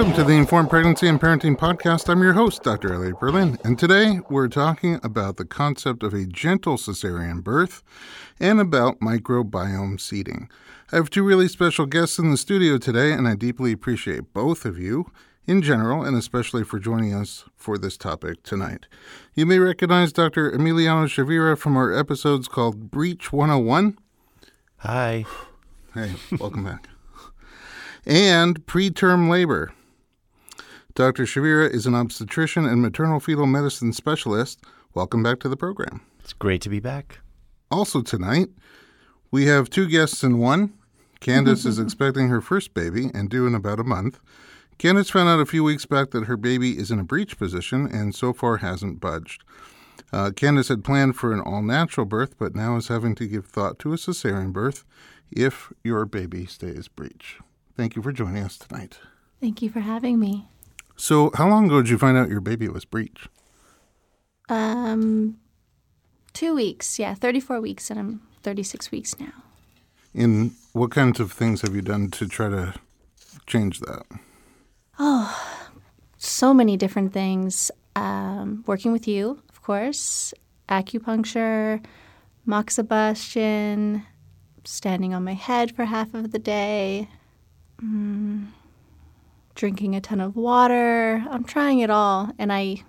Welcome to the Informed Pregnancy and Parenting Podcast. I'm your host, Dr. Elliot Berlin, and today we're talking about the concept of a gentle cesarean birth and about microbiome seeding. I have two really special guests in the studio today, and I deeply appreciate both of you in general, and especially for joining us for this topic tonight. You may recognize Dr. Emiliano Chavira from our episodes called Breech 101. Hi. Hey, welcome back. And preterm labor. Dr. Chavira is an obstetrician and maternal fetal medicine specialist. Welcome back to the program. It's great to be back. Also, tonight, we have two guests in one. Candace is expecting her first baby and due in about a month. Candace found out a few weeks back that her baby is in a breech position and so far hasn't budged. Uh, Candace had planned for an all natural birth, but now is having to give thought to a cesarean birth if your baby stays breech. Thank you for joining us tonight. Thank you for having me. So, how long ago did you find out your baby was breech? Um, two weeks. Yeah, 34 weeks, and I'm 36 weeks now. And what kinds of things have you done to try to change that? Oh, so many different things. Um, working with you, of course, acupuncture, moxibustion, standing on my head for half of the day, mm, drinking a ton of water. I'm trying it all, and I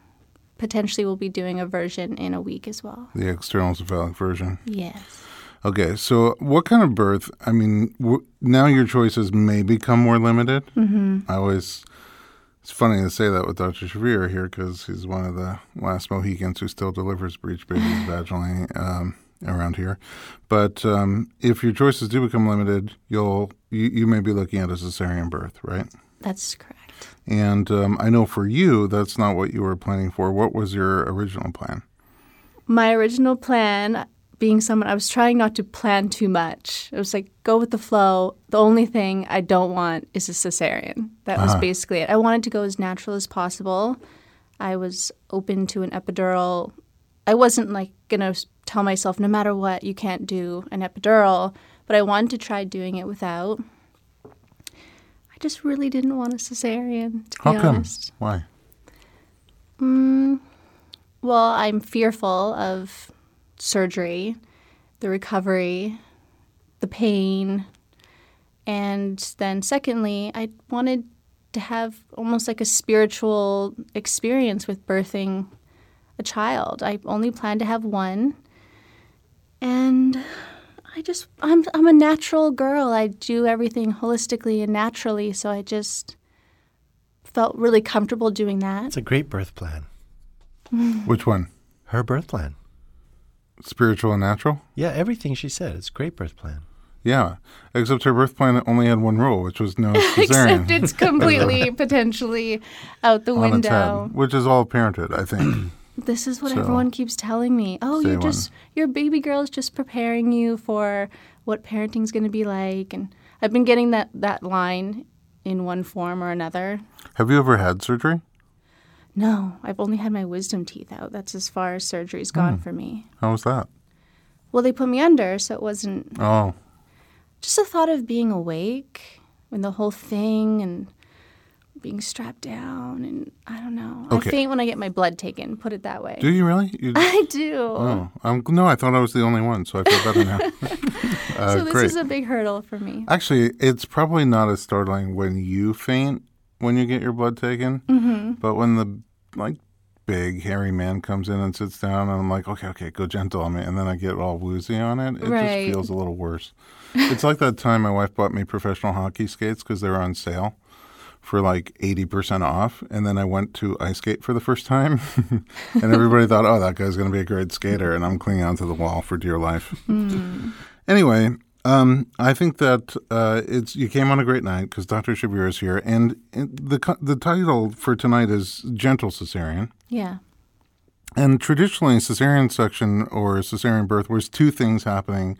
potentially will be doing a version in a week as well. The external cephalic version? Yes. Okay, so what kind of birth? I mean, w- now your choices may become more limited. Mm-hmm. I always, it's funny to say that with Dr. Chavira here because he's one of the last Mohicans who still delivers breech babies vaginally um, around here. But um, if your choices do become limited, you'll you, you may be looking at a cesarean birth, right? That's correct. And um, I know for you, that's not what you were planning for. What was your original plan? My original plan, being someone, I was trying not to plan too much. It was like, go with the flow. The only thing I don't want is a cesarean. That was Uh-huh. basically it. I wanted to go as natural as possible. I was open to an epidural. I wasn't like going to tell myself, no matter what, you can't do an epidural, but I wanted to try doing it without. I just really didn't want a cesarean, to How be come? honest. Why? Mm, well, I'm fearful of surgery, the recovery, the pain. And then, secondly, I wanted to have almost like a spiritual experience with birthing a child. I only planned to have one. And I just, I'm, I'm a natural girl. I do everything holistically and naturally. So I just felt really comfortable doing that. It's a great birth plan. Which one? Her birth plan. Spiritual and natural? Yeah, everything she said. It's a great birth plan. Yeah, except her birth plan only had one rule, which was no cesarean. Except it's completely potentially out the on its window. head, which is all parenthood, I think. This is what So- everyone keeps telling me. Oh, you're just your baby girl is just preparing you for what parenting's going to be like, and I've been getting that that line in one form or another. Have you ever had surgery? No, I've only had my wisdom teeth out. That's as far as surgery's gone Hmm. for me. How was that? Well, they put me under, so it wasn't Oh, just the thought of being awake and the whole thing and being strapped down and I don't know. Okay. I faint when I get my blood taken, put it that way. do you really? You, I do. oh, um, no, I thought I was the only one, so I feel better now. uh, so this great. is a big hurdle for me. Actually, it's probably not as startling when you faint when you get your blood taken, Mm-hmm. but when the like big hairy man comes in and sits down, and I'm like, okay, okay, go gentle on me, and then I get all woozy on it. It Right. just feels a little worse. it's like that time my wife bought me professional hockey skates because they were on sale for like 80% off. And then I went to ice skate for the first time. and everybody thought, oh, that guy's going to be a great skater. And I'm clinging onto the wall for dear life. Anyway, um, I think that uh, it's you came on a great night because Dr. Chavira is here. And the, the title for tonight is Gentle Cesarean. Yeah. And traditionally, cesarean section or cesarean birth was two things happening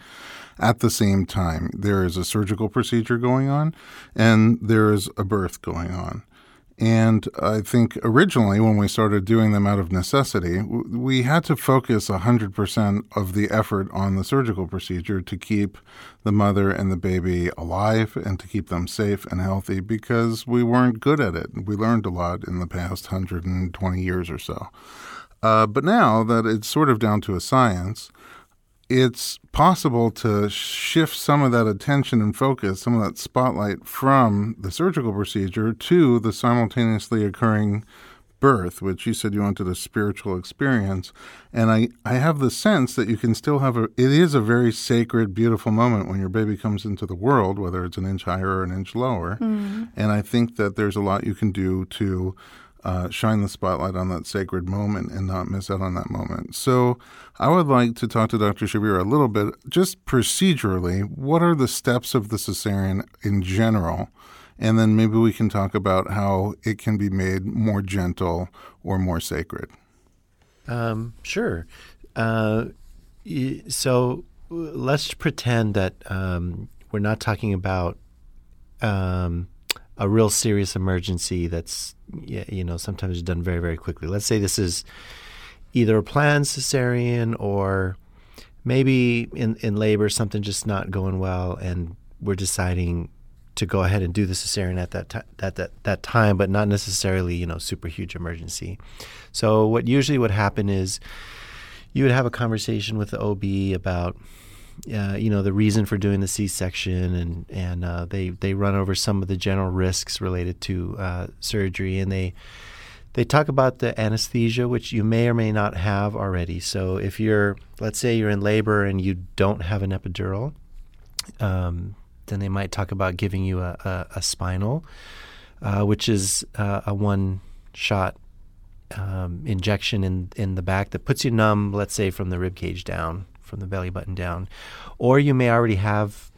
at the same time. There is a surgical procedure going on, and there is a birth going on. And I think originally, when we started doing them out of necessity, we had to focus 100% of the effort on the surgical procedure to keep the mother and the baby alive and to keep them safe and healthy because we weren't good at it. We learned a lot in the past 120 years or so. Uh, but now that it's sort of down to a science, it's possible to shift some of that attention and focus, some of that spotlight from the surgical procedure to the simultaneously occurring birth, which you said you wanted a spiritual experience. And I, I have the sense that you can still have a, it is a very sacred, beautiful moment when your baby comes into the world, whether it's an inch higher or an inch lower. Mm. And I think that there's a lot you can do to uh, shine the spotlight on that sacred moment and not miss out on that moment. So, I would like to talk to Dr. Chavira a little bit, just procedurally. What are the steps of the cesarean in general? And then maybe we can talk about how it can be made more gentle or more sacred. Um, sure. Uh, so, let's pretend that um, we're not talking about um, a real serious emergency that's you know sometimes done very very quickly. Let's say this is either a planned cesarean or maybe in in labor something just not going well and we're deciding to go ahead and do the cesarean at that, time, that, that, that time, but not necessarily, you know, super huge emergency. So what usually would happen is you would have a conversation with the OB about uh, you know the reason for doing the C-section, and and uh, they they run over some of the general risks related to uh, surgery, and they they talk about the anesthesia, which you may or may not have already. So if you're, let's say you're in labor and you don't have an epidural, um, then they might talk about giving you a, a, a spinal, uh, which is uh, a one-shot um, injection in in the back that puts you numb, let's say from the rib cage down from the belly button down. Or you may already have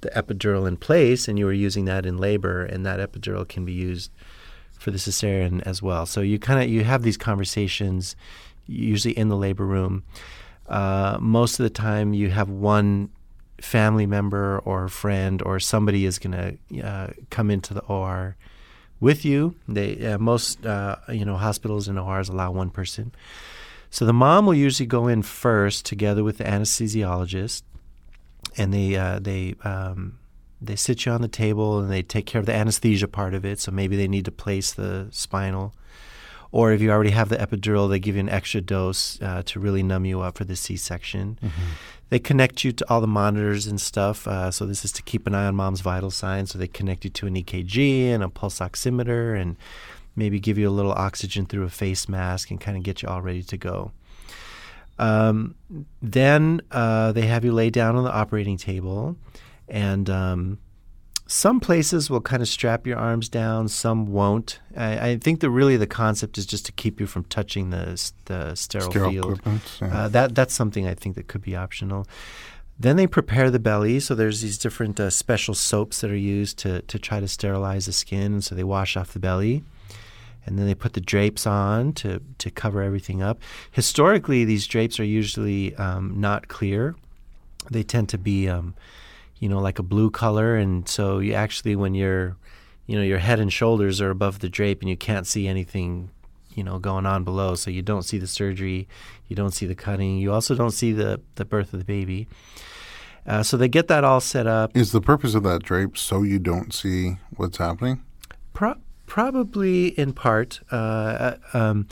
the epidural in place and you are using that in labor, and that epidural can be used for the cesarean as well. So you kind of you have these conversations usually in the labor room. Uh, most of the time, you have one family member or friend or somebody is going to uh, come into the OR with you. They uh, most uh, you know hospitals and ORs allow one person. So the mom will usually go in first together with the anesthesiologist, and they uh, they um, they sit you on the table and they take care of the anesthesia part of it. So maybe they need to place the spinal, or if you already have the epidural, they give you an extra dose uh, to really numb you up for the C-section. Mm-hmm. They connect you to all the monitors and stuff. Uh, so this is to keep an eye on mom's vital signs. So they connect you to an EKG and a pulse oximeter and maybe give you a little oxygen through a face mask and kind of get you all ready to go. Um, then uh, they have you lay down on the operating table, and um, some places will kind of strap your arms down, some won't. I, I, think that really the concept is just to keep you from touching the the sterile, sterile field. Yeah. Uh, that that's something I think that could be optional. Then they prepare the belly. So there's these different uh, special soaps that are used to to try to sterilize the skin. So they wash off the belly and then they put the drapes on to, to cover everything up. Historically, these drapes are usually um, not clear. They tend to be, um, you know, like a blue color, and so you actually, when you're, you know, your head and shoulders are above the drape, and you can't see anything, you know, going on below. So you don't see the surgery, you don't see the cutting, you also don't see the the birth of the baby. Uh, so they get that all set up. Is the purpose of that drape so you don't see what's happening? Pro- Probably in part. Uh, uh, um,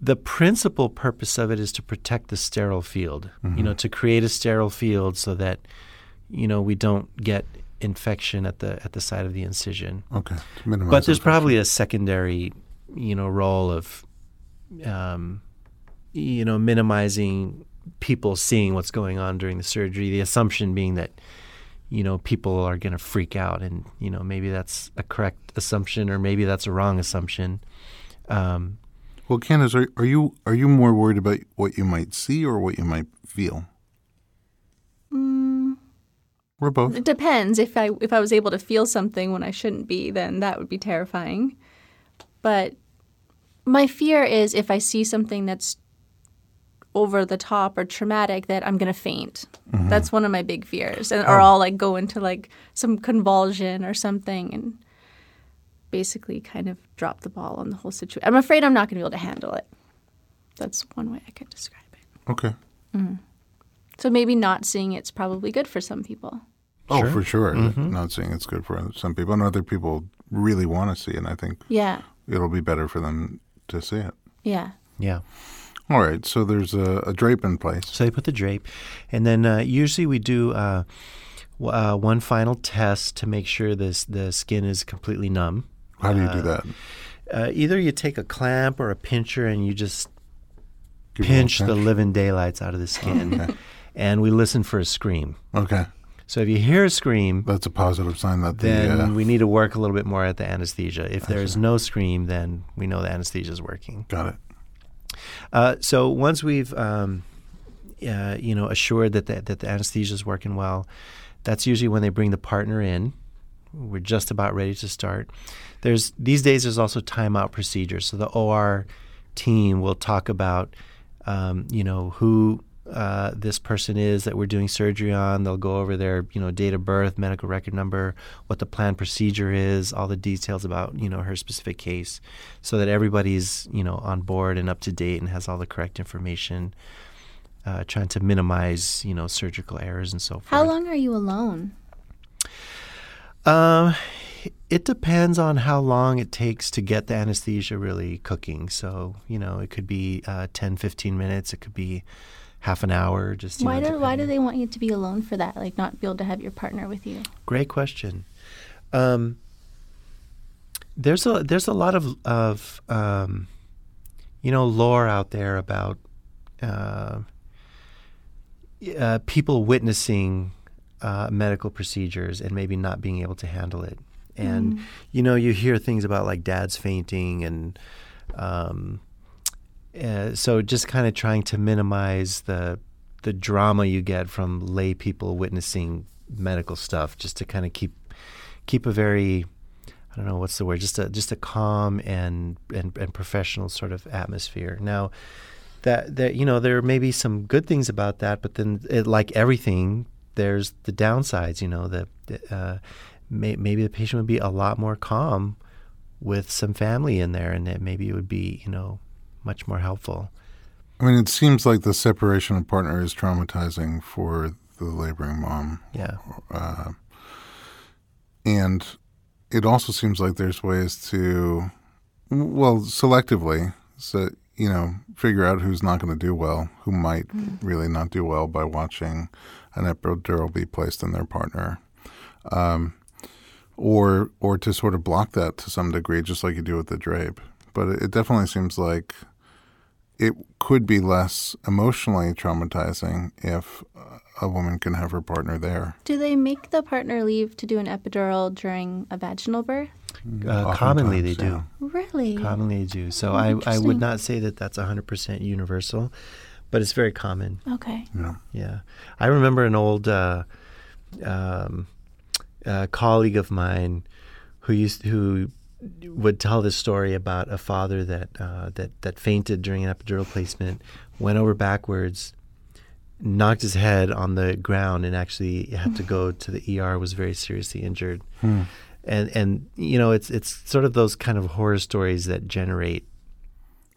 the principal purpose of it is to protect the sterile field. Mm-hmm. You know, to create a sterile field so that you know we don't get infection at the at the site of the incision. Okay. but there's infection. probably a secondary, you know, role of, um, you know, minimizing people seeing what's going on during the surgery. The assumption being that you know, people are going to freak out. And, you know, maybe that's a correct assumption or maybe that's a wrong assumption. Um, well, Candace, are, are you are you more worried about what you might see or what you might feel? Mm, We're both. It depends. If I if I was able to feel something when I shouldn't be, then that would be terrifying. But my fear is if I see something that's over the top or traumatic that I'm gonna faint. Mm-hmm. That's one of my big fears, and or oh. I'll like go into like some convulsion or something. And basically kind of drop the ball on the whole situation. I'm afraid I'm not going to be able to handle it. That's one way I could describe it. Okay. So maybe not seeing it's probably good for some people. Oh, Sure. for sure. Not seeing it's good for some people, and other people really want to see it. And I think Yeah. it'll be better for them to see it. Yeah. Yeah. All right. So there's a, a drape in place. So they put the drape, and then uh, usually we do uh, w- uh, one final test to make sure this the skin is completely numb. How do you do that? Uh, either you take a clamp or a pincher and you just Give pinch the living daylights out of the skin, and we listen for a scream. Okay. So if you hear a scream, That's a positive sign that the. then uh, we need to work a little bit more at the anesthesia. If there's no scream, then we know the anesthesia is working. got it. Uh, so once we've um, uh, you know assured that the, that the anesthesia is working well, that's usually when they bring the partner in. We're just about ready to start. There's these days there's also timeout procedures. So the OR team will talk about um, you know who uh, this person is that we're doing surgery on. They'll go over their you know date of birth, medical record number, what the planned procedure is, all the details about you know her specific case, so that everybody's you know on board and up to date and has all the correct information. Uh, trying to minimize you know surgical errors and so forth. How long are you alone? Um, it depends on how long it takes to get the anesthesia really cooking. So, you know, it could be uh, 10, 15 minutes. It could be half an hour. Just Why know, do why do they want you to be alone for that? Like not be able to have your partner with you? Great question. Um, there's a there's a lot of of um, you know lore out there about uh, uh, people witnessing uh, medical procedures and maybe not being able to handle it. And you know, you hear things about like dads fainting and um, uh, so just kind of trying to minimize the the drama you get from lay people witnessing medical stuff, just to kind of keep keep a very I don't know what's the word, just a just a calm and and, and professional sort of atmosphere. Now that that you know there may be some good things about that, but then it, like everything, there's the downsides. You know that uh, may, maybe the patient would be a lot more calm with some family in there, and that maybe it would be you know much more helpful. I mean, it seems like the separation of partner is traumatizing for the laboring mom. Yeah. Uh, and it also seems like there's ways to, well, selectively, so, you know, figure out who's not going to do well, who might really not do well by watching an epidural be placed in their partner. Um, or, or to sort of block that to some degree, just like you do with the drape. But it, it definitely seems like it could be less emotionally traumatizing if uh, a woman can have her partner there. Do they make the partner leave to do an epidural during a vaginal birth? Uh, commonly they Oftentimes, do. Really? Commonly they do. So Oh, I, I would not say that that's 100% universal, but it's very common. Okay. Yeah. Yeah, I remember an old uh, um, uh, colleague of mine who used who would tell this story about a father that uh, that that fainted during an epidural placement, went over backwards, knocked his head on the ground, and actually had to go to the ER. Was very seriously injured, and and you know it's it's sort of those kind of horror stories that generate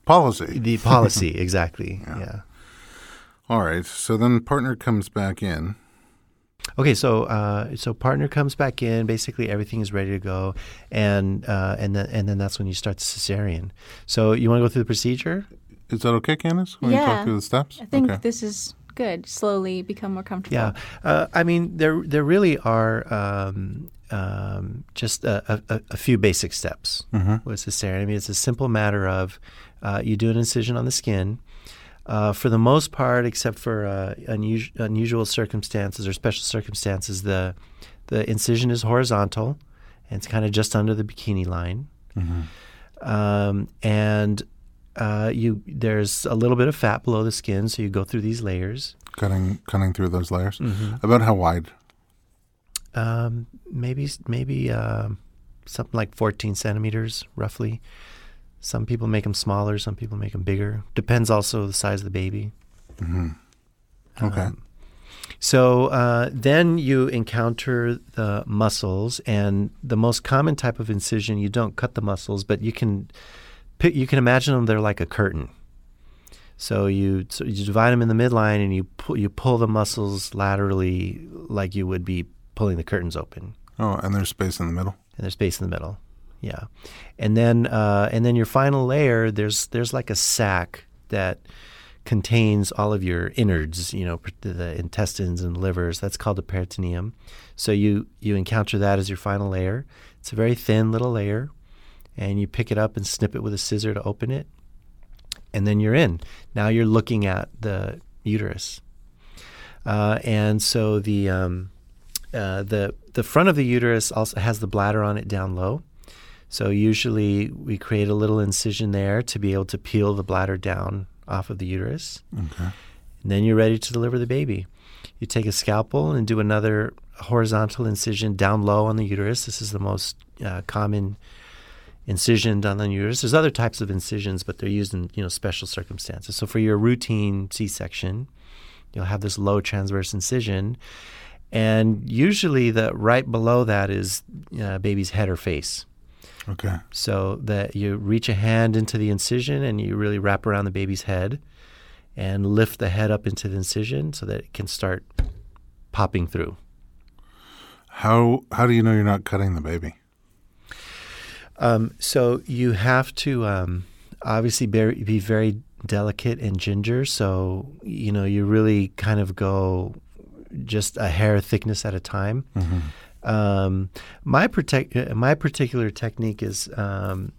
Policy. the policy exactly. yeah. All right. So then partner comes back in. Okay, so uh, so partner comes back in. Basically, everything is ready to go, and uh, and then and then that's when you start the cesarean. So you want to go through the procedure? Is that okay, Candace? When you Yeah. talk through the steps? I think okay. this is good. Slowly become more comfortable. Yeah, uh, I mean there there really are um, um, just a, a, a few basic steps with cesarean. I mean it's a simple matter of uh, you do an incision on the skin. Uh, for the most part, except for uh, unus- unusual circumstances or special circumstances, the the incision is horizontal, and it's kind of just under the bikini line. Um, and uh, you there's a little bit of fat below the skin, so you go through these layers. Cutting cutting through those layers. Mm-hmm. About how wide? Um, maybe maybe um something like 14 centimeters, roughly. Some people make them smaller. Some people make them bigger. Depends also the size of the baby. Okay. Um, So uh, then you encounter the muscles, and the most common type of incision, you don't cut the muscles, but you can pick, you can imagine them. They're like a curtain. So you so you divide them in the midline, and you pull, you pull the muscles laterally, like you would be pulling the curtains open. Oh, and there's space in the middle. And there's space in the middle. Yeah, and then uh, and then your final layer, there's there's like a sac that contains all of your innards, you know, the intestines and livers. That's called the peritoneum. So you you encounter that as your final layer. It's a very thin little layer, and you pick it up and snip it with a scissor to open it, and then you're in. Now you're looking at the uterus, uh, and so the um, uh, the the front of the uterus also has the bladder on it down low. So usually we create a little incision there to be able to peel the bladder down off of the uterus. Okay. And then you're ready to deliver the baby. You take a scalpel and do another horizontal incision down low on the uterus. This is the most uh, common incision done on the uterus. There's other types of incisions, but they're used in you know special circumstances. So for your routine C-section, you'll have this low transverse incision, and usually the right below that is uh, baby's head or face. Okay. So that you reach a hand into the incision and you really wrap around the baby's head and lift the head up into the incision so that it can start popping through. How how do you know you're not cutting the baby? Um, so you have to um, obviously be, be very delicate and ginger. So you know you really kind of go just a hair thickness at a time. Mm-hmm. Um, my protect my particular technique is, um,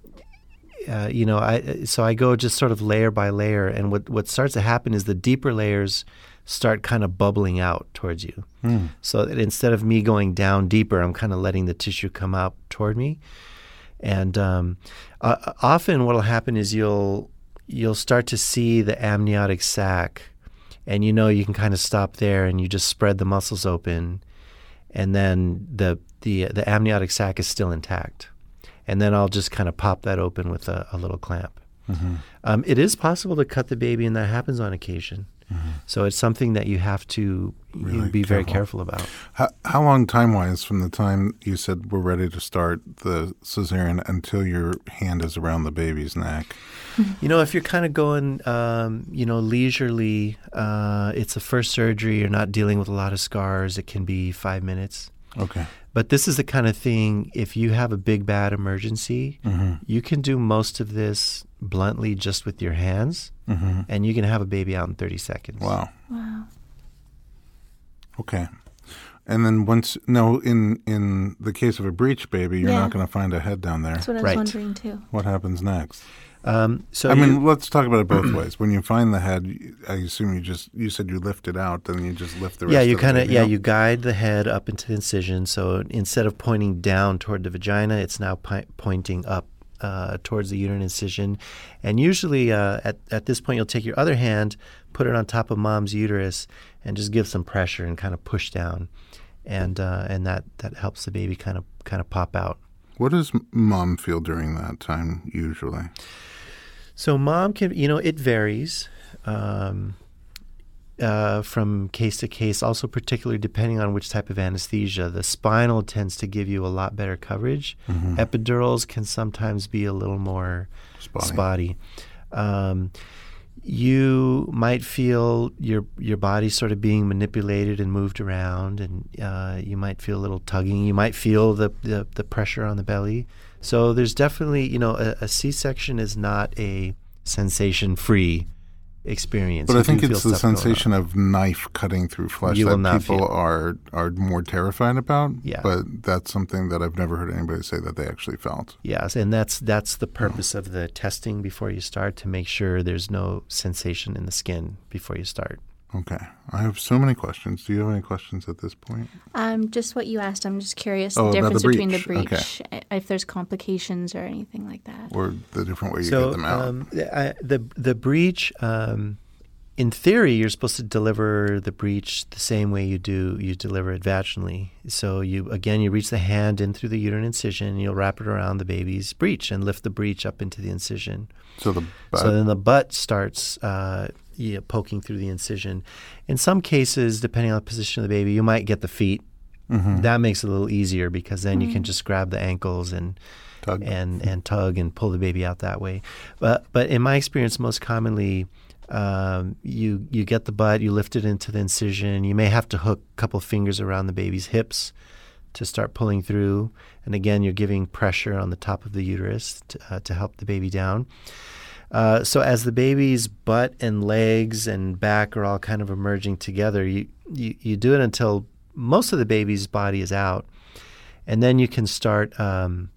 uh, you know, I so I go just sort of layer by layer, and what what starts to happen is the deeper layers start kind of bubbling out towards you. Mm. So that instead of me going down deeper, I'm kind of letting the tissue come out toward me, and um, uh, often what'll happen is you'll you'll start to see the amniotic sac, and you know you can kind of stop there, and you just spread the muscles open and then the the the amniotic sac is still intact, and then I'll just kind of pop that open with a, a little clamp. Mm-hmm. Um, it is possible to cut the baby, and that happens on occasion. Mm-hmm. So it's something that you have to you Really be very careful. careful about. How, how long time wise from the time you said we're ready to start the cesarean until your hand is around the baby's neck? You know, if you're kind of going, um, you know, leisurely, uh, it's a first surgery. You're not dealing with a lot of scars. It can be five minutes. Okay. But this is the kind of thing, if you have a big bad emergency, Mm-hmm. you can do most of this bluntly just with your hands, Mm-hmm. and you can have a baby out in 30 seconds. Wow. Wow. Okay. And then once no, in in the case of a breech baby, you're Yeah. not going to find a head down there. That's what I was Right. wondering too. What happens next? Um, so I you- mean, let's talk about it both ways. When you find the head, I assume you just you said you lift it out, then you just lift the rest. yeah, you kind of yeah out? you guide the head up into the incision. So instead of pointing down toward the vagina, it's now pi- pointing up uh, towards the uterine incision. And usually uh, at at this point, you'll take your other hand, put it on top of mom's uterus, and just give some pressure and kind of push down, and uh, and that that helps the baby kind of kind of pop out. What does mom feel during that time usually? So mom can, you know, it varies um, uh, from case to case. Also, particularly depending on which type of anesthesia. The spinal tends to give you a lot better coverage. Mm-hmm. Epidurals can sometimes be a little more Spotty. spotty. Um, you might feel your your body sort of being manipulated and moved around, and uh, you might feel a little tugging. You might feel the, the, the pressure on the belly. So there's definitely, you know, a, a C-section is not a sensation-free experience. But You I think it's the stuff going on. sensation of knife cutting through flesh You that people are are more terrified about. Yeah. But that's something that I've never heard anybody say that they actually felt. Yes, and that's that's the hmm. purpose of the testing before you start to make sure there's no sensation in the skin before you start. Okay. I have so many questions. Do you have any questions at this point? Um, just what you asked. I'm just curious Oh, the about the difference between the breech, i- if there's complications or anything like that. Or the different way you so get them out? Um, the, I, the the breech, um, in theory, you're supposed to deliver the breech the same way you do you deliver it vaginally. So you again, you reach the hand in through the uterine incision, and you'll wrap it around the baby's breech and lift the breech up into the incision. so the butt, So then the butt starts uh, yeah, poking through the incision. In some cases, depending on the position of the baby, you might get the feet. Mm-hmm. That makes it a little easier because then you can just grab the ankles and Tug. and and tug and pull the baby out that way. But but in my experience, most commonly, um, you you get the butt, you lift it into the incision. You may have to hook a couple fingers around the baby's hips to start pulling through. And again, you're giving pressure on the top of the uterus to, uh, to help the baby down. Uh, so as the baby's butt and legs and back are all kind of emerging together, you, you, you do it until most of the baby's body is out. And then you can start. Um,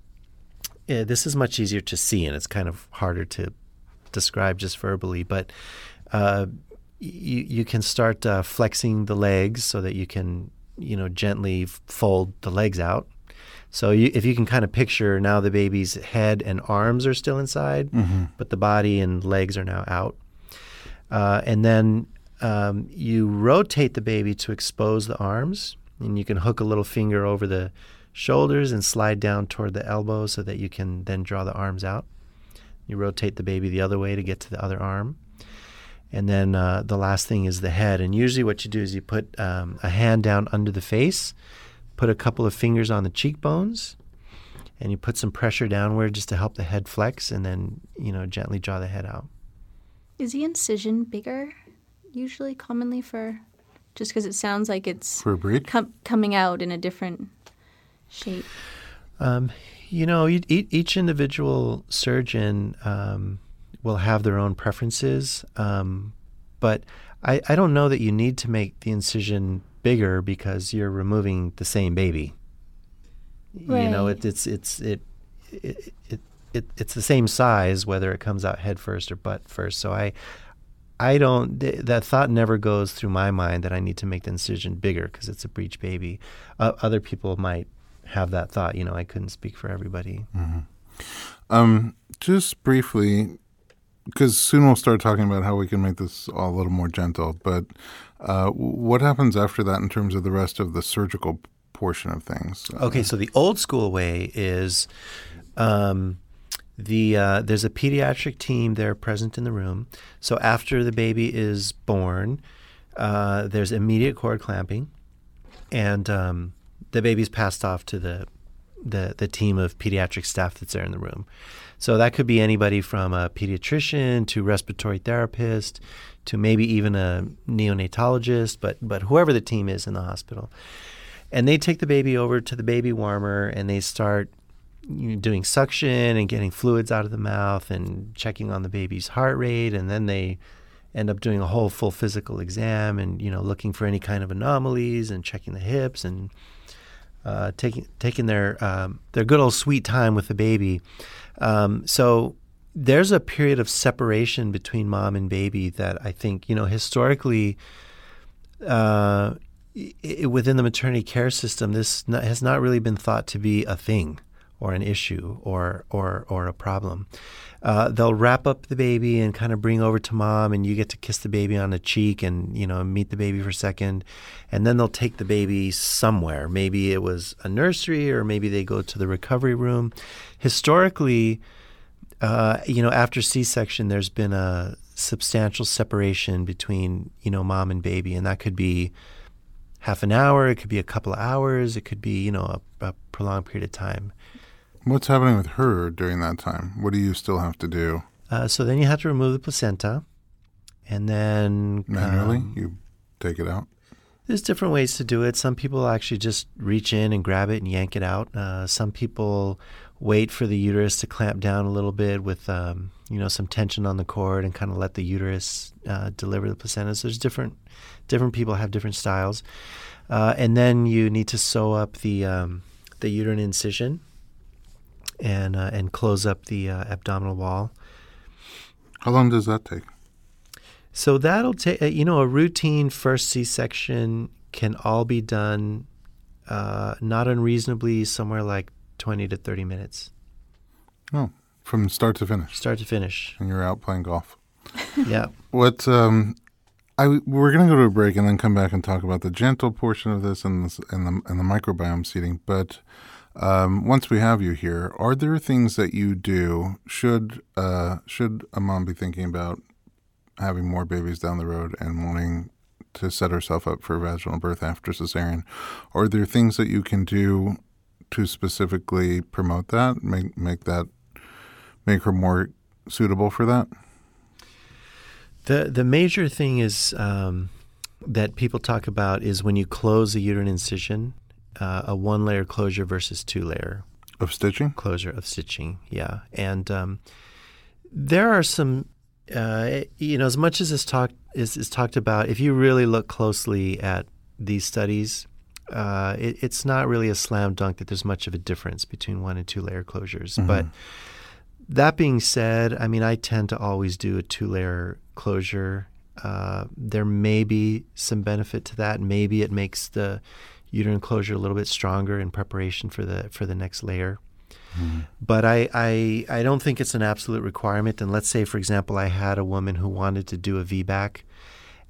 yeah, this is much easier to see, and it's kind of harder to describe just verbally. But uh, you you can start uh, flexing the legs so that you can you know gently fold the legs out. So you, if you can kind of picture now the baby's head and arms are still inside, but the body and legs are now out. Uh, and then um, you rotate the baby to expose the arms, and you can hook a little finger over the shoulders and slide down toward the elbow so that you can then draw the arms out. You rotate the baby the other way to get to the other arm. And then uh, the last thing is the head. And usually, what you do is you put um, a hand down under the face, put a couple of fingers on the cheekbones, and you put some pressure downward just to help the head flex, and then you know gently draw the head out. Is the incision bigger, usually, commonly for, just because it sounds like it's For a breech? com- coming out in a different shape? Um, you know, each individual surgeon um, will have their own preferences, um, but I, I don't know that you need to make the incision bigger because you're removing the same baby. You know, it, it's it's it, it, it, it it's the same size whether it comes out head first or butt first. So I I don't th- that thought never goes through my mind that I need to make the incision bigger because it's a breech baby. Uh, other people might have that thought. You know, I couldn't speak for everybody. Um, just briefly, because soon we'll start talking about how we can make this all a little more gentle. But uh, what happens after that in terms of the rest of the surgical portion of things? Okay, so the old school way is um, the uh, there's a pediatric team there present in the room. So after the baby is born, uh, there's immediate cord clamping, and um, the baby's passed off to the, the the team of pediatric staff that's there in the room. So that could be anybody from a pediatrician to respiratory therapist to maybe even a neonatologist, but but whoever the team is in the hospital and they take the baby over to the baby warmer and they start you know, doing suction and getting fluids out of the mouth and checking on the baby's heart rate and then they end up doing a whole full physical exam and you know looking for any kind of anomalies and checking the hips and uh, taking taking their um, their good old sweet time with the baby. Um, so there's a period of separation between mom and baby that I think you know historically uh, within the maternity care system, this n- has not really been thought to be a thing or an issue or or or a problem. Uh, they'll wrap up the baby and kind of bring over to mom, and you get to kiss the baby on the cheek and you know meet the baby for a second, and then they'll take the baby somewhere. Maybe it was a nursery, or maybe they go to the recovery room. Historically, uh, you know, after C-section, there's been a substantial separation between you know mom and baby, and that could be half an hour, it could be a couple of hours, it could be you know a, a prolonged period of time. What's happening with her during that time? What do you still have to do Uh, so then you have to remove the placenta, and then manually? um, you take it out. There's different ways to do it. Some people actually just reach in and grab it and yank it out. Uh, some people wait for the uterus to clamp down a little bit with, um, you know, some tension on the cord and kind of let the uterus uh, deliver the placenta. So there's different, different people have different styles. Uh, and then you need to sew up the um, the uterine incision and uh, and close up the uh, abdominal wall. How long does that take? So that'll take, you know, a routine first C section can all be done uh, not unreasonably somewhere like 20 to 30 minutes, Oh, from start to finish, start to finish. and you're out playing golf. yeah. What um, I we're gonna go to a break and then come back and talk about the gentle portion of this and the and the, and the microbiome seeding. But um, once we have you here, are there things that you do should uh, should a mom be thinking about having more babies down the road and wanting to set herself up for vaginal birth after cesarean, are there things that you can do to specifically promote that, make make that make her more suitable for that? The the major thing is um, that people talk about is when you close a uterine incision, uh, a one layer closure versus two layer of stitching closure of stitching. Yeah, and um, there are some. Uh, you know, as much as this talk is, is talked about, if you really look closely at these studies, uh, it, it's not really a slam dunk that there's much of a difference between one and two layer closures. Mm-hmm. But that being said, I mean, I tend to always do a two layer closure. Uh, there may be some benefit to that. Maybe it makes the uterine closure a little bit stronger in preparation for the for the next layer. Mm-hmm. But I, I I don't think it's an absolute requirement. And let's say, for example, I had a woman who wanted to do a VBAC,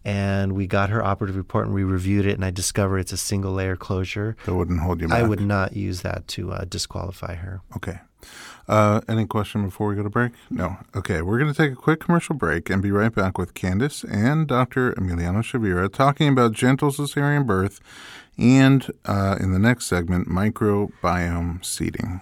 and we got her operative report and we reviewed it, and I discovered it's a single layer closure. That wouldn't hold you back. I would not use that to uh, disqualify her. Okay. Uh, any question before we go to break? No. Okay, we're going to take a quick commercial break and be right back with Candace and Dr. Emiliano Chavira talking about gentle cesarean birth and uh, in the next segment, microbiome seeding.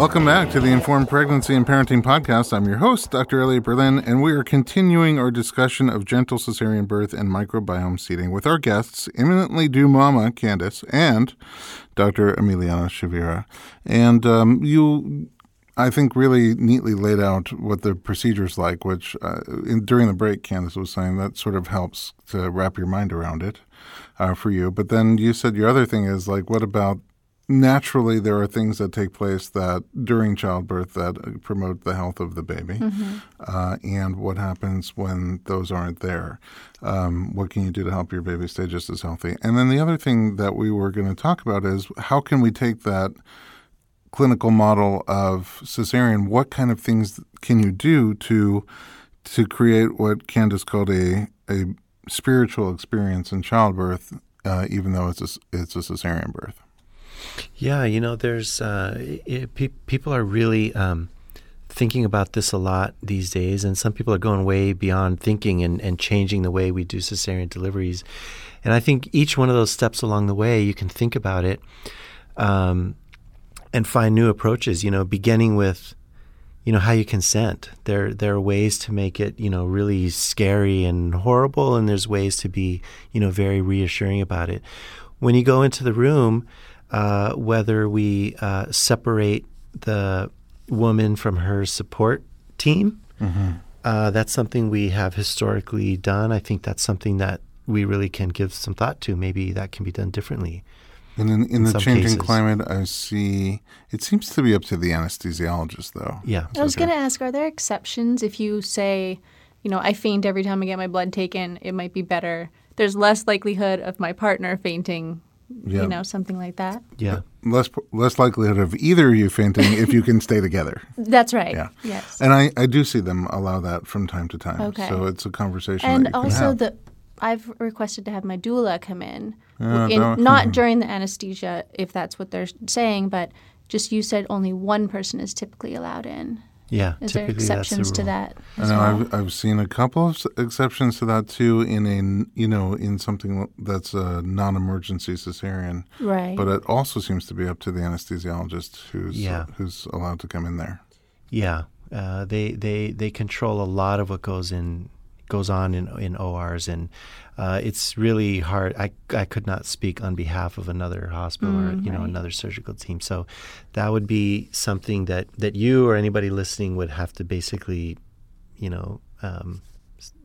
Welcome back to the Informed Pregnancy and Parenting Podcast. I'm your host, Dr. Elliot Berlin, and we are continuing our discussion of gentle cesarean birth and microbiome seeding with our guests, Imminently Due Mama Candace and Dr. Emiliano Chavira. And um, you, I think, really neatly laid out what the procedure is like, which uh, in, during the break, Candace was saying that sort of helps to wrap your mind around it. Uh, for you. But then you said your other thing is like, what about naturally there are things that take place that during childbirth that promote the health of the baby. Mm-hmm. uh, and what happens when those aren't there? Um, what can you do to help your baby stay just as healthy? And then the other thing that we were going to talk about is how can we take that clinical model of cesarean? What kind of things can you do to to create what candace called a, a spiritual experience in childbirth uh, even though it's a, it's a cesarean birth yeah, you know, there's uh, it, pe- people are really um, thinking about this a lot these days, and some people are going way beyond thinking and, and changing the way we do cesarean deliveries. And I think each one of those steps along the way, you can think about it um, and find new approaches. You know, beginning with you know how you consent. There there are ways to make it you know really scary and horrible, and there's ways to be you know very reassuring about it. When you go into the room uh, whether we uh, separate the woman from her support team. Mm-hmm. Uh, that's something we have historically done. I think that's something that we really can give some thought to. Maybe that can be done differently. And in, in, in the changing cases. climate, I see it seems to be up to the anesthesiologist, though. Yeah. I was okay. going to ask are there exceptions if you say, you know, I faint every time I get my blood taken, it might be better? There's less likelihood of my partner fainting yeah. you know, something like that. Yeah. Less less likelihood of either of you fainting if you can stay together. That's right. Yeah. Yes. And I, I do see them allow that from time to time. Okay. So it's a conversation. And also the I've requested to have my doula come in, uh, in not during the anesthesia if that's what they're saying, but just you said only one person is typically allowed in. Yeah, Is there typically that's the exceptions to rule. that? I know well? I've I've seen a couple of exceptions to that too in a you know in something that's a non-emergency cesarean, right. but it also seems to be up to the anesthesiologist who's Yeah. who's allowed to come in there. Yeah, uh, they they they control a lot of what goes in goes on in in ORs, and uh, it's really hard. I I could not speak on behalf of another hospital or Mm, you know another surgical team. So that would be something that that you or anybody listening would have to basically, you know. Um,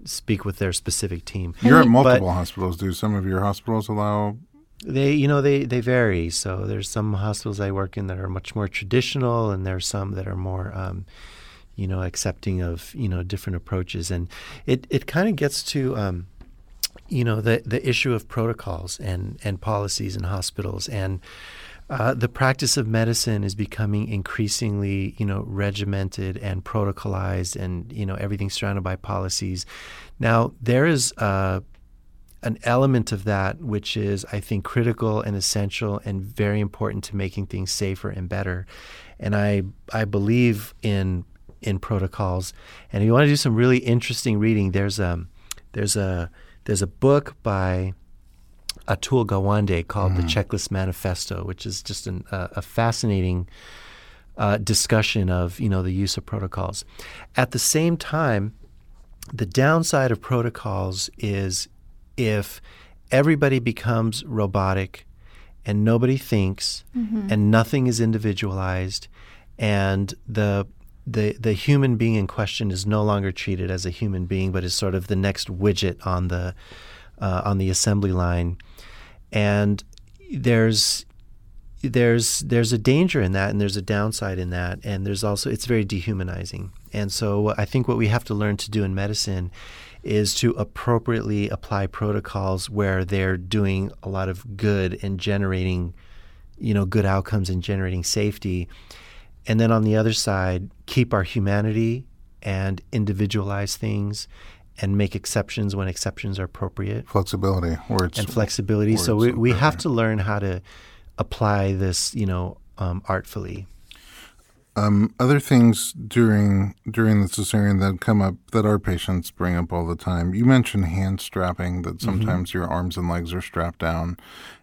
Speak with their specific team. You're at But- multiple hospitals. Do some of your hospitals allow? They, you know, they they vary. So there's some hospitals I work in that are much more traditional, and there's some that are more, um, you know, accepting of you know different approaches. And it it kind of gets to, um, you know, the the issue of protocols and and policies in hospitals and. Uh, the practice of medicine is becoming increasingly, you know, regimented and protocolized, and you know everything's surrounded by policies. Now there is uh, an element of that which is, I think, critical and essential and very important to making things safer and better. And I I believe in in protocols. And if you want to do some really interesting reading, there's a there's a there's a book by Atul Gawande called The Checklist Manifesto, which is just an, uh, a fascinating uh, discussion of you know the use of protocols. At the same time, the downside of protocols is if everybody becomes robotic and nobody thinks and nothing is individualized and the the the human being in question is no longer treated as a human being but is sort of the next widget on the uh, on the assembly line. And there's there's there's a danger in that and there's a downside in that. And there's also it's very dehumanizing. And so I think what we have to learn to do in medicine is to appropriately apply protocols where they're doing a lot of good and generating you know good outcomes and generating safety and then on the other side keep our humanity and individualize things and make exceptions when exceptions are appropriate Flexibility, it's and flexibility. So we, we have to learn how to apply this, you know, um, artfully. Um, other things during during the cesarean that come up that our patients bring up all the time. You mentioned hand strapping that sometimes your arms and legs are strapped down,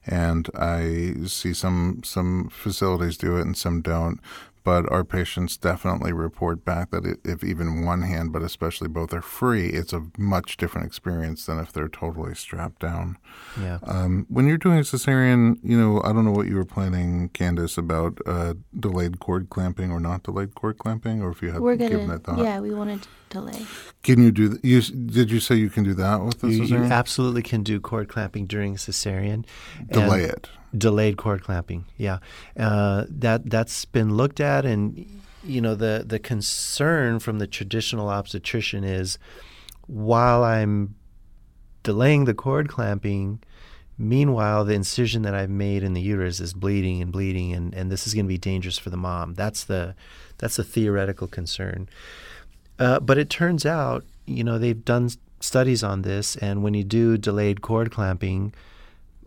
and I see some some facilities do it and some don't. But our patients definitely report back that if even one hand, but especially both, are free, it's a much different experience than if they're totally strapped down. Yeah. Um, when you're doing a cesarean, you know, I don't know what you were planning, Candace, about uh, delayed cord clamping or not delayed cord clamping, or if you had We're given gonna, it thought. yeah, we wanted to delay. Can you do? th- You did you say you can do that with the You, you cesarean? absolutely can do cord clamping during cesarean. and Delay it. Delayed cord clamping. Yeah. Uh, that that's been looked at, and you know the the concern from the traditional obstetrician is while I'm delaying the cord clamping. Meanwhile, the incision that I've made in the uterus is bleeding and bleeding, and, and this is going to be dangerous for the mom. That's the that's a theoretical concern. Uh, but it turns out, you know, they've done studies on this, and when you do delayed cord clamping,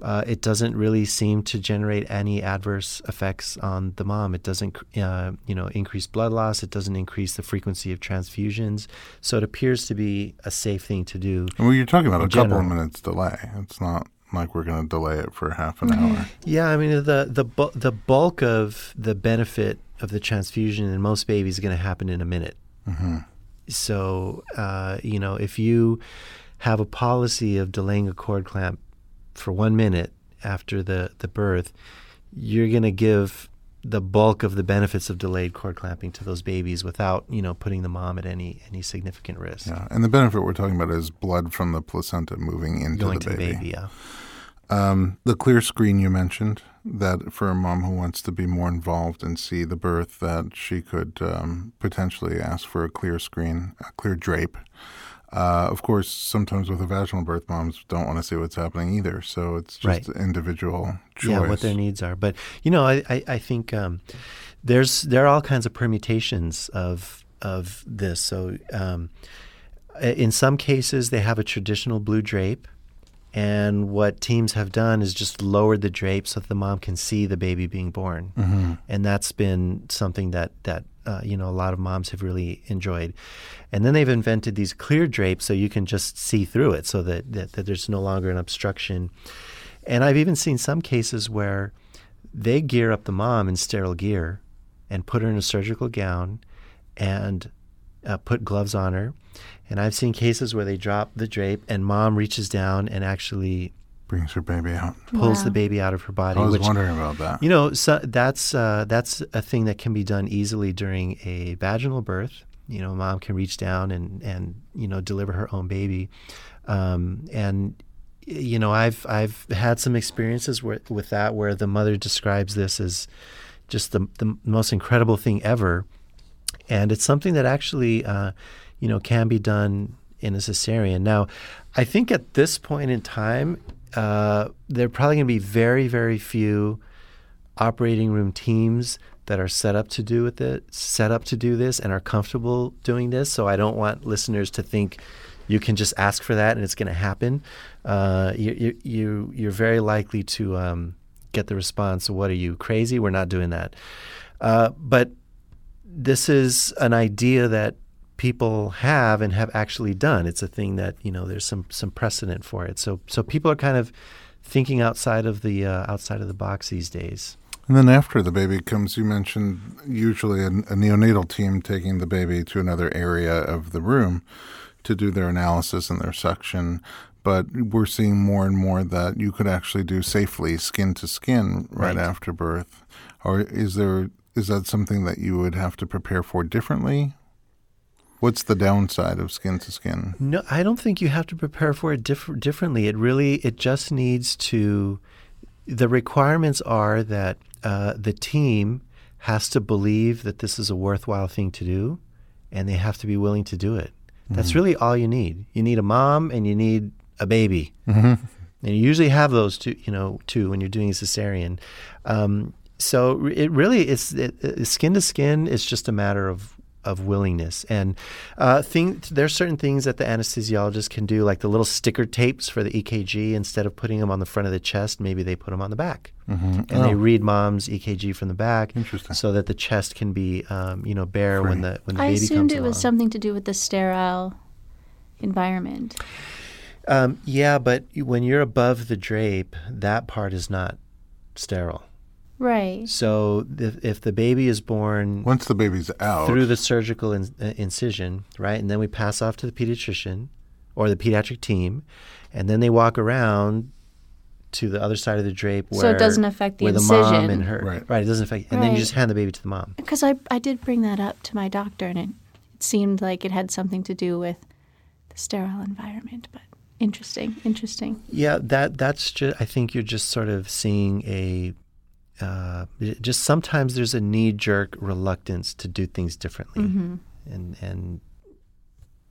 uh, it doesn't really seem to generate any adverse effects on the mom. It doesn't, uh, you know, increase blood loss. It doesn't increase the frequency of transfusions. So it appears to be a safe thing to do. Well, you're talking about a in couple of general. minutes delay. It's not like we're going to delay it for half an Mm-hmm. hour. Yeah, I mean the the bu- the bulk of the benefit of the transfusion in most babies is going to happen in a minute. hmm So uh, you know, if you have a policy of delaying a cord clamp for one minute after the the birth, you're going to give the bulk of the benefits of delayed cord clamping to those babies without you know putting the mom at any any significant risk. Yeah, and the benefit we're talking about is blood from the placenta moving into Going the to baby. the baby, yeah. Um, the clear screen you mentioned that for a mom who wants to be more involved and see the birth, that she could um, potentially ask for a clear screen, a clear drape. Uh, of course, sometimes with a vaginal birth, moms don't want to see what's happening either. So it's just Right. individual choice. Yeah, what their needs are. But you know, I I, I think um, there's there are all kinds of permutations of of this. So um, in some cases, they have a traditional blue drape. And what teams have done is just lowered the drape so that the mom can see the baby being born, hmm and that's been something that that uh, you know a lot of moms have really enjoyed. And then they've invented these clear drapes so you can just see through it, so that, that, that there's no longer an obstruction. And I've even seen some cases where they gear up the mom in sterile gear and put her in a surgical gown and uh, put gloves on her. And I've seen cases where they drop the drape and mom reaches down and actually Brings her baby out. pulls Wow. the baby out of her body. I was which, wondering about that. you know, so that's uh, that's a thing that can be done easily during a vaginal birth. You know, mom can reach down and and you know deliver her own baby, um, and you know I've I've had some experiences with with that where the mother describes this as just the the most incredible thing ever, and it's something that actually uh, you know can be done in a cesarean. Now, I think at this point in time, uh, there are probably going to be very very few operating room teams that are set up to do with it, set up to do this, and are comfortable doing this. So I don't want listeners to think you can just ask for that and it's going to happen. Uh, you, you, you, you're very likely to um, get the response, "What are you crazy? We're not doing that." Uh, but this is an idea that people have and have actually done. It's a thing that you know there's some some precedent for it. So so people are kind of thinking outside of the uh, outside of the box these days. And then after the baby comes, you mentioned usually a, a neonatal team taking the baby to another area of the room to do their analysis and their suction. But we're seeing more and more that you could actually do safely skin to skin right, Right. after birth. Or is there is that something that you would have to prepare for differently? What's the downside of skin to skin? No, I don't think you have to prepare for it diff- differently. It really it just needs to. The requirements are that uh, the team has to believe that this is a worthwhile thing to do, and they have to be willing to do it. That's really all you need. You need a mom and you need a baby, and you usually have those two. You know, two when you're doing a cesarean. Um, so it really is skin to skin. It's just a matter of of willingness. And uh, thing, there's certain things that the anesthesiologist can do like the little sticker tapes for the ekg instead of putting them on the front of the chest maybe they put them on the back. And they read mom's ekg from the back Oh. Interesting. so that the chest can be um, you know bare when the when the I baby assumed comes it was something to do with the sterile environment. um, yeah but when you're above the drape that part is not sterile Right. so if, if the baby is born Once the baby's out, through the surgical in, uh, incision, right? And then we pass off to the pediatrician or the pediatric team, and then they walk around to the other side of the drape where So it doesn't affect the where the mom incision. and her Right. It doesn't affect, and then you just hand the baby to the mom. Because I, I did bring that up to my doctor, and it, it seemed like it had something to do with the sterile environment. But interesting, interesting. Yeah, that that's just. I think you're just sort of seeing a. Uh, just sometimes there's a knee-jerk reluctance to do things differently, and and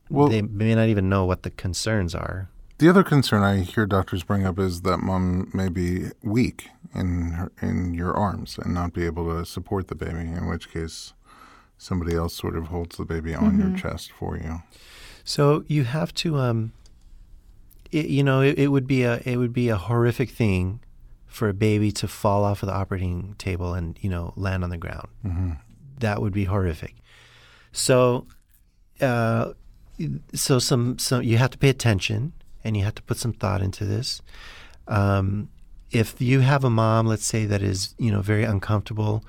Well- they may not even know what the concerns are. The other concern I hear doctors bring up is that mom may be weak in her, in your arms and not be able to support the baby. In which case, somebody else sort of holds the baby on your chest for you. So you have to, um, it, you know, it, it would be a it would be a horrific thing for a baby to fall off of the operating table and you know land on the ground. That would be horrific. So, uh, so some some you have to pay attention and you have to put some thought into this. Um, if you have a mom, let's say that is you know very uncomfortable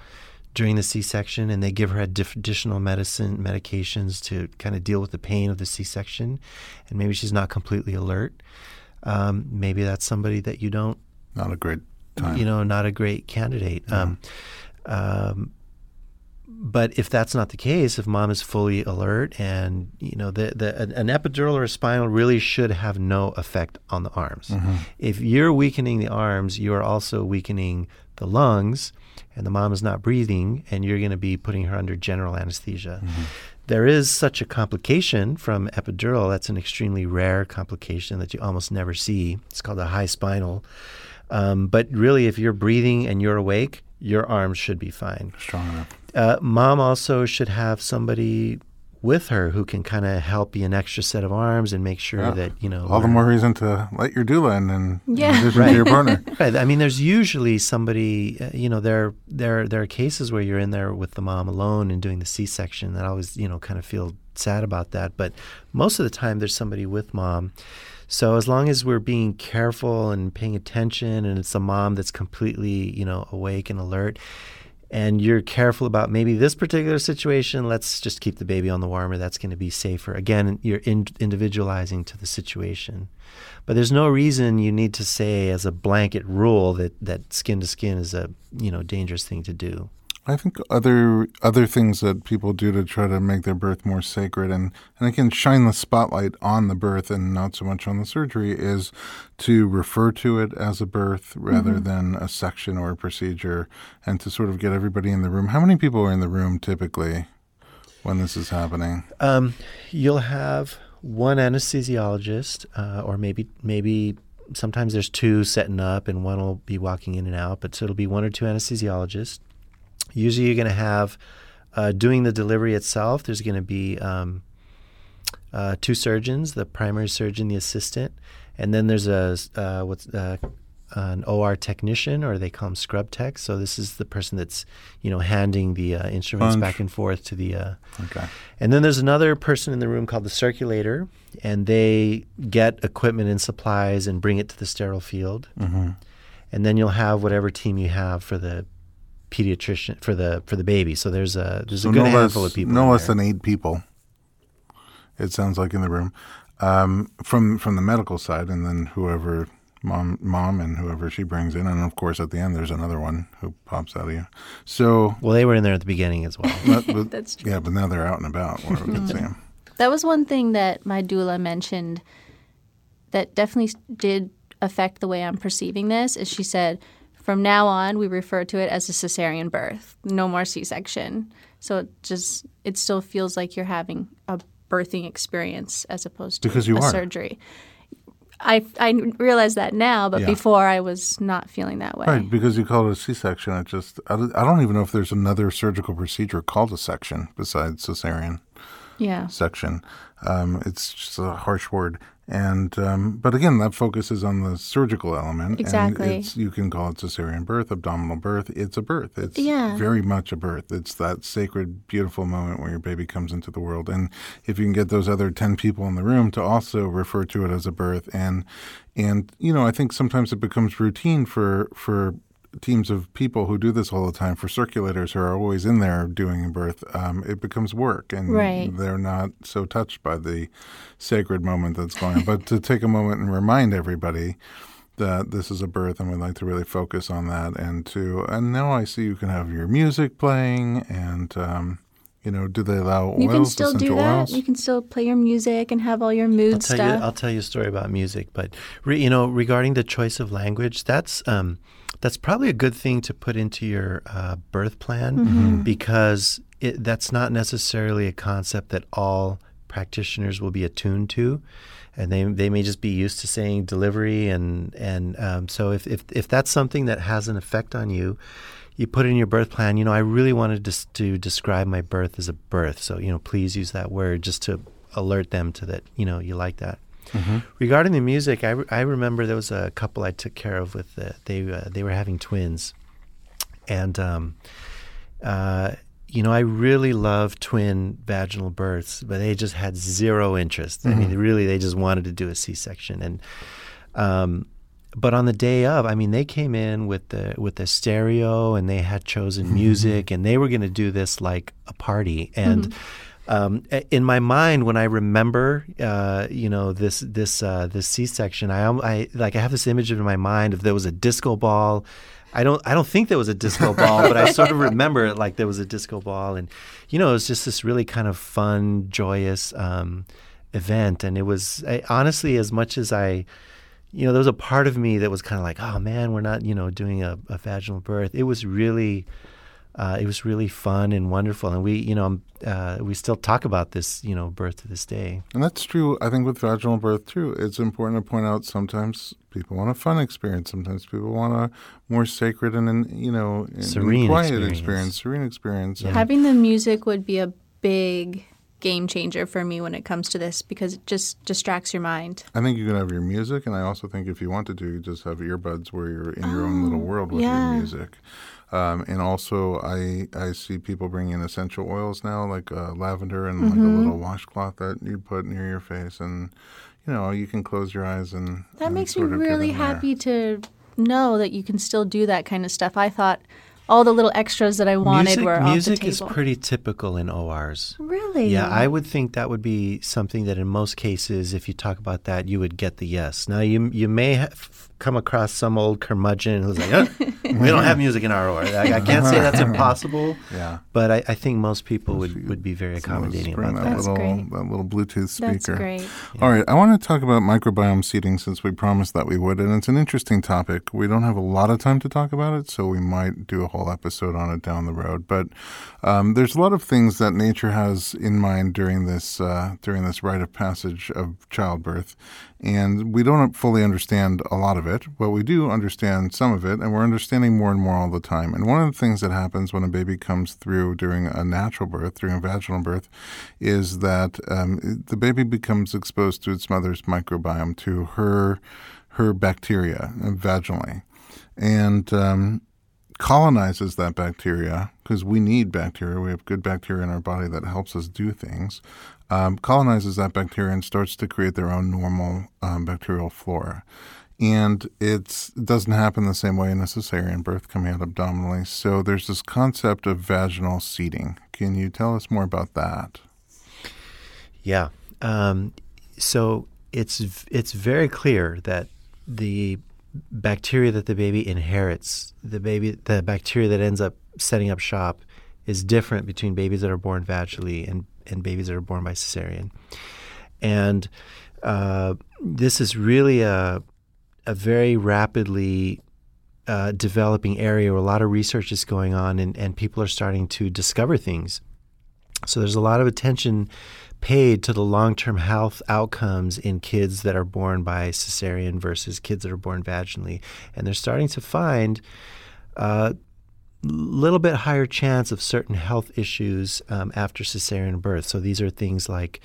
during the C-section, and they give her additional medicine medications to kind of deal with the pain of the C-section, and maybe she's not completely alert. Um, maybe that's somebody that you don't Not a great time. you know, not a great candidate. Um, um, but if that's not the case, if mom is fully alert and you know the, the an, an epidural or a spinal really should have no effect on the arms. If you're weakening the arms, you are also weakening the lungs, and the mom is not breathing, and you're going to be putting her under general anesthesia. There is such a complication from epidural. That's an extremely rare complication that you almost never see. It's called a high spinal. Um, but really, if you're breathing and you're awake, your arms should be fine. Strong enough. Uh, mom also should have somebody with her who can kind of help be an extra set of arms and make sure Yeah. that you know All the more reason to let your doula in, and in Yeah. addition Right. to your partner. Right. I mean, there's usually somebody. Uh, you know, there there there are cases where you're in there with the mom alone and doing the C-section. That I always you know kind of feel sad about that. But most of the time, there's somebody with mom. So as long as we're being careful and paying attention, and it's a mom that's completely you know awake and alert. And you're careful about maybe this particular situation. Let's just keep the baby on the warmer. That's going to be safer. Again, you're in, individualizing to the situation. But there's no reason you need to say as a blanket rule that, that skin to skin is a you know dangerous thing to do. I think other other things that people do to try to make their birth more sacred and, and again shine the spotlight on the birth and not so much on the surgery is to refer to it as a birth rather than a section or a procedure and to sort of get everybody in the room. How many people are in the room typically when this is happening? Um, you'll have one anesthesiologist, uh, or maybe maybe sometimes there's two setting up, and one will be walking in and out. But so it'll be one or two anesthesiologists. Usually, you're going to have uh, doing the delivery itself. There's going to be um, uh, two surgeons: the primary surgeon, the assistant, and then there's a uh, what's uh, an OR technician, or they call them scrub tech. So this is the person that's you know handing the uh, instruments Punch. back and forth to the uh, Okay. and then there's another person in the room called the circulator, and they get equipment and supplies and bring it to the sterile field. Mm-hmm. And then you'll have whatever team you have for the pediatrician for the for the baby. So there's a there's So a good no handful less, of people. no in less there. than eight people. It sounds like in the room, um, from from the medical side, and then whoever mom mom and whoever she brings in, and of course at the end there's another one who pops out of you. So Well, they were in there at the beginning as well. that, but, That's true. yeah, but now they're out and about where we can see them. That was one thing that my doula mentioned that definitely did affect the way I'm perceiving this. Is she said, from now on, we refer to it as a cesarean birth, no more C-section. So it just it still feels like you're having a birthing experience as opposed to Because you a are. surgery. I I realize that now, but Yeah. before I was not feeling that way. Right, because you call it a C-section. It just I I don't even know if there's another surgical procedure called a section besides cesarean. Yeah. section. Um, it's just a harsh word, and um, but again, that focuses on the surgical element. Exactly. And it's, you can call it cesarean birth, abdominal birth. It's a birth. It's Yeah. very much a birth. It's that sacred, beautiful moment where your baby comes into the world. And if you can get those other ten people in the room to also refer to it as a birth, and and you know, I think sometimes it becomes routine for for teams of people who do this all the time for circulators who are always in there doing a birth um, it becomes work and Right. they're not so touched by the sacred moment that's going on but to take a moment and remind everybody that this is a birth and we'd like to really focus on that and to and now i see you can have your music playing and um, you know do they allow oils You can still do that. oils You can still play your music and have all your mood I'll tell stuff. you. I'll tell you a story about music, but re, you know, regarding the choice of language, that's um, that's probably a good thing to put into your uh, birth plan Mm-hmm. because it, that's not necessarily a concept that all practitioners will be attuned to, and they they may just be used to saying delivery and and um, so if, if if that's something that has an effect on you. You put it in your birth plan. You know, I really wanted to, to describe my birth as a birth. So, you know, please use that word just to alert them to that, you know, you like that. Regarding the music, I, re- I remember there was a couple I took care of with the, they uh, they were having twins, and um, uh, you know I really love twin vaginal births, but they just had zero interest. I mean, really, they just wanted to do a C section, and um, but on the day of, I mean, they came in with the with the stereo, and they had chosen music, and they were going to do this like a party, and. Um, in my mind, when I remember, uh, you know, this this uh, this C-section, I, I like I have this image in my mind if there was a disco ball. I don't I don't think there was a disco ball, but I sort of remember it like there was a disco ball, and you know, it was just this really kind of fun, joyous um, event, and it was I, honestly as much as I. You know, there was a part of me that was kind of like, "Oh man, we're not, you know, doing a, a vaginal birth." It was really, uh, it was really fun and wonderful, and we, you know, uh, we still talk about this, you know, birth to this day. And that's true, I think, with vaginal birth too. It's important to point out sometimes people want a fun experience. Sometimes people want a more sacred and, and you know, and Serene quiet experience. experience, serene experience. And Having the music would be a big game changer for me when it comes to this because it just distracts your mind. I think you can have your music, and I also think if you wanted to, you just have earbuds where you're in your own little world with Oh, yeah. your music. Um, and also, I I see people bringing essential oils now, like uh, lavender and like Mm-hmm. a little washcloth that you put near your face, and you know you can close your eyes and That and makes me of really in there. happy to know that you can still do that kind of stuff. I thought all the little extras that I wanted music were music off the is pretty typical in ORs. really? Yeah, I would think that would be something that in most cases, if you talk about that, you would get the yes. Now, you you may have come across some old curmudgeon who's like, "Huh, we don't have music in our OR. I, I can't say that's impossible, Yeah. but I, I think most people would, would be very So let's accommodating bring about that that. Little great. that little Bluetooth speaker. That's great. All right, I want to talk about microbiome seeding since we promised that we would, and it's an interesting topic. We don't have a lot of time to talk about it, so we might do a whole episode on it down the road. But um, there's a lot of things that nature has in mind during this uh, during this rite of passage of childbirth, and we don't fully understand a lot of it, but we do understand some of it, and we're understanding more and more all the time. And one of the things that happens when a baby comes through during a natural birth, during a vaginal birth, is that um, the baby becomes exposed to its mother's microbiome, to her her bacteria uh, vaginally, and um, colonizes that bacteria because we need bacteria. We have good bacteria in our body that helps us do things. Um, colonizes that bacteria and starts to create their own normal um, bacterial flora. And it doesn't happen the same way in a cesarean birth coming out abdominally. So there's this concept of vaginal seeding. Can you tell us more about that? Yeah. Um, so it's it's very clear that the bacteria that the baby inherits, the baby, the bacteria that ends up setting up shop, is different between babies that are born vaginally and and babies that are born by cesarean. And uh, this is really a a very rapidly uh, developing area where a lot of research is going on and, and people are starting to discover things. So there's a lot of attention paid to the long-term health outcomes in kids that are born by cesarean versus kids that are born vaginally, and they're starting to find a little bit higher chance of certain health issues um, after cesarean birth. So these are things like,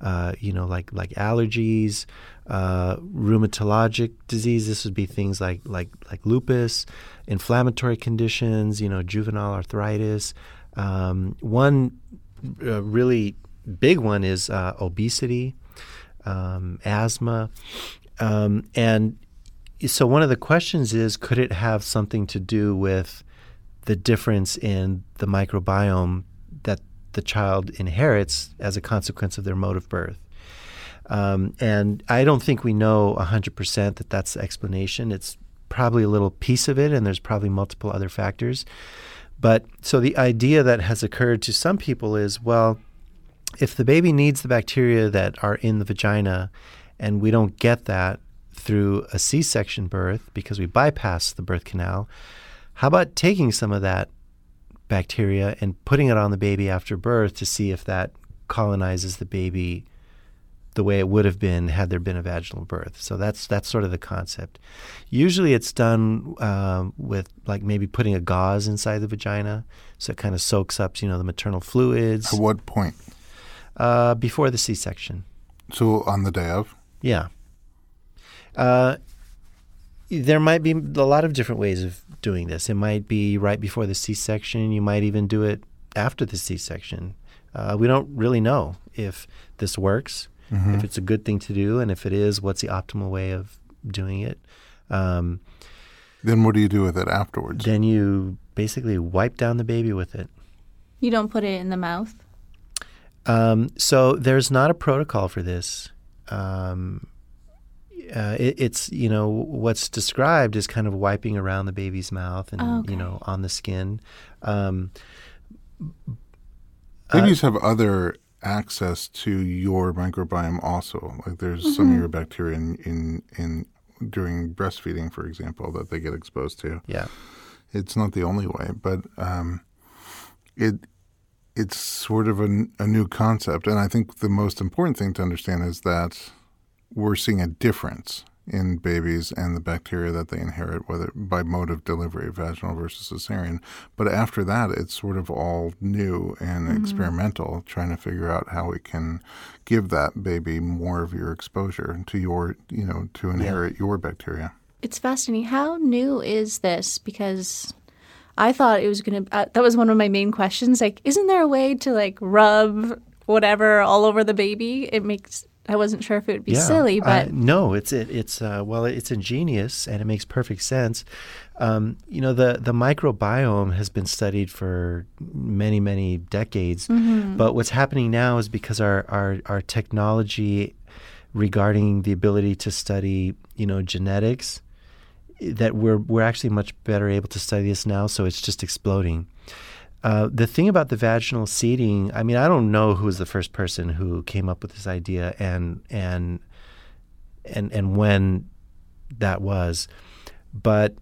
uh, you know, like like allergies, uh, rheumatologic disease. This would be things like like like lupus, inflammatory conditions. You know, juvenile arthritis. Um, one uh, really big one is uh, obesity, um, asthma, um, and so one of the questions is could it have something to do with the difference in the microbiome that the child inherits as a consequence of their mode of birth? Um, and I don't think we know 100% that that's the explanation. It's probably a little piece of it, and there's probably multiple other factors. But so the idea that has occurred to some people is well, if the baby needs the bacteria that are in the vagina and we don't get that through a C section birth because we bypass the birth canal, how about taking some of that bacteria and putting it on the baby after birth to see if that colonizes the baby the way it would have been had there been a vaginal birth. So that's that's sort of the concept. Usually, it's done um, with like maybe putting a gauze inside the vagina, so it kind of soaks up, you know, the maternal fluids At what point? uh, before the C-section. So on the day of? Yeah. Uh, there might be a lot of different ways of doing this. It might be right before the C-section. You might even do it after the C-section. Uh, we don't really know if this works, if it's a good thing to do, and if it is, what's the optimal way of doing it. Um, Then what do you do with it afterwards? then you basically wipe down the baby with it. You don't put it in the mouth. Um, so there's not a protocol for this. Um, uh, it, it's you know what's described is kind of wiping around the baby's mouth and Oh, okay. you know on the skin. Um, Babies have other access to your microbiome also. Like there's some of your bacteria in, in in during breastfeeding, for example, that they get exposed to. yeah, It's not the only way, but um, it it's sort of a, a new concept, and I think the most important thing to understand is that we're seeing a difference in babies and the bacteria that they inherit, whether by mode of delivery, vaginal versus cesarean. But after that, it's sort of all new and mm-hmm. experimental, trying to figure out how we can give that baby more of your exposure to your, you know, to inherit yeah. your bacteria. It's fascinating. How new is this? Because I thought it was going to, uh, that was one of my main questions. Like, isn't there a way to like rub whatever all over the baby? It makes I wasn't sure if it would be yeah, silly, but uh, no, it's it, it's uh, well, it's ingenious and it makes perfect sense. Um, you know, the the microbiome has been studied for many many decades, mm-hmm. but what's happening now is because our our our technology regarding the ability to study, you know, genetics, that we're we're actually much better able to study this now. So it's just exploding. Uh, the thing about the vaginal seeding, I mean, I don't know who was the first person who came up with this idea and and and and when that was, but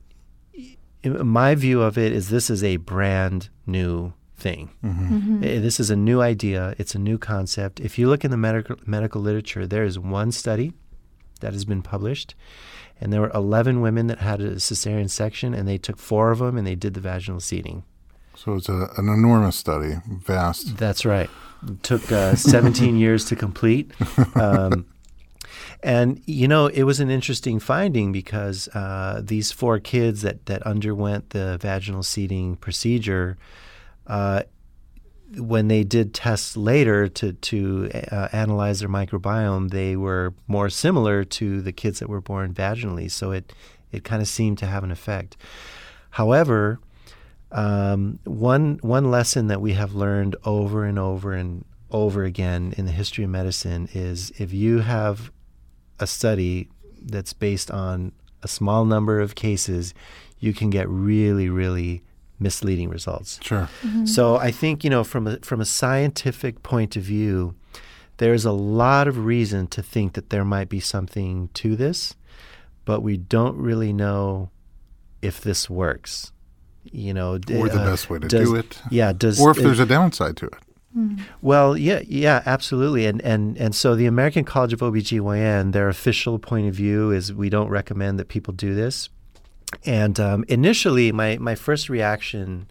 my view of it is this is a brand new thing. Mm-hmm. Mm-hmm. This is a new idea. It's a new concept. If you look in the medical medical literature, there is one study that has been published, and there were 11 women that had a cesarean section, and they took four of them and they did the vaginal seeding. So it's a, an enormous study, vast. That's right. It took uh, 17 years to complete. Um, and, you know, it was an interesting finding because uh, these four kids that, that underwent the vaginal seeding procedure, uh, when they did tests later to, to uh, analyze their microbiome, they were more similar to the kids that were born vaginally. So it, it kind of seemed to have an effect. However, um, one one lesson that we have learned over and over and over again in the history of medicine is if you have a study that's based on a small number of cases, you can get really, really misleading results. Sure. Mm-hmm. So I think you know from a from a scientific point of view, there's a lot of reason to think that there might be something to this, but we don't really know if this works you know, or the uh, best way to does, do it. Yeah, does or if there's a downside to it. Hmm. Well, yeah, yeah, absolutely. And and and so the American College of OBGYN, their official point of view is we don't recommend that people do this. And um, initially, my my first reaction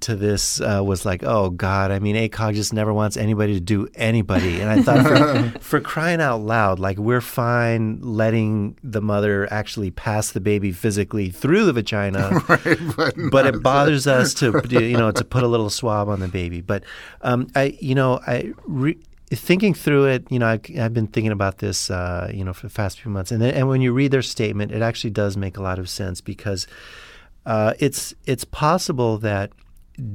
to this uh, was like, oh God, I mean, ACOG just never wants anybody to do anybody. And I thought, for, for, crying out loud, like we're fine letting the mother actually pass the baby physically through the vagina, right, but, but it bothers us to, you know, to put a little swab on the baby. But um, I, you know, I. Re- thinking through it, you know, I, have been thinking about this, uh, you know, for the past few months, and then, and when you read their statement, it actually does make a lot of sense because uh, it's it's possible that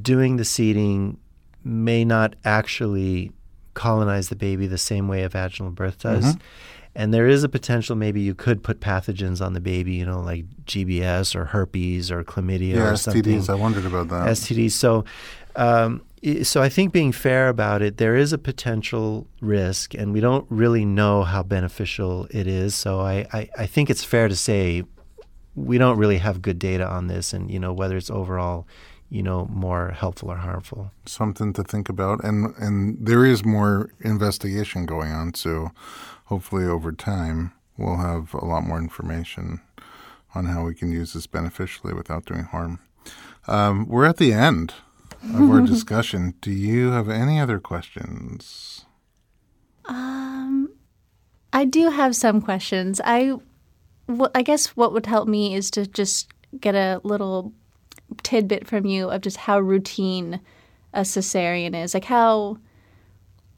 doing the seeding may not actually colonize the baby the same way a vaginal birth does. Mm-hmm. And there is a potential maybe you could put pathogens on the baby, you know, like GBS or herpes or chlamydia yeah, or something. STDs. I wondered about that. STDs. So, um, so I think being fair about it, there is a potential risk, and we don't really know how beneficial it is. So I, I, I think it's fair to say we don't really have good data on this, and you know whether it's overall you know, more helpful or harmful. Something to think about, and and there is more investigation going on. So, hopefully, over time, we'll have a lot more information on how we can use this beneficially without doing harm. Um, we're at the end of our discussion. Do you have any other questions? Um, I do have some questions. I, w- I guess what would help me is to just get a little tidbit from you of just how routine a cesarean is, like how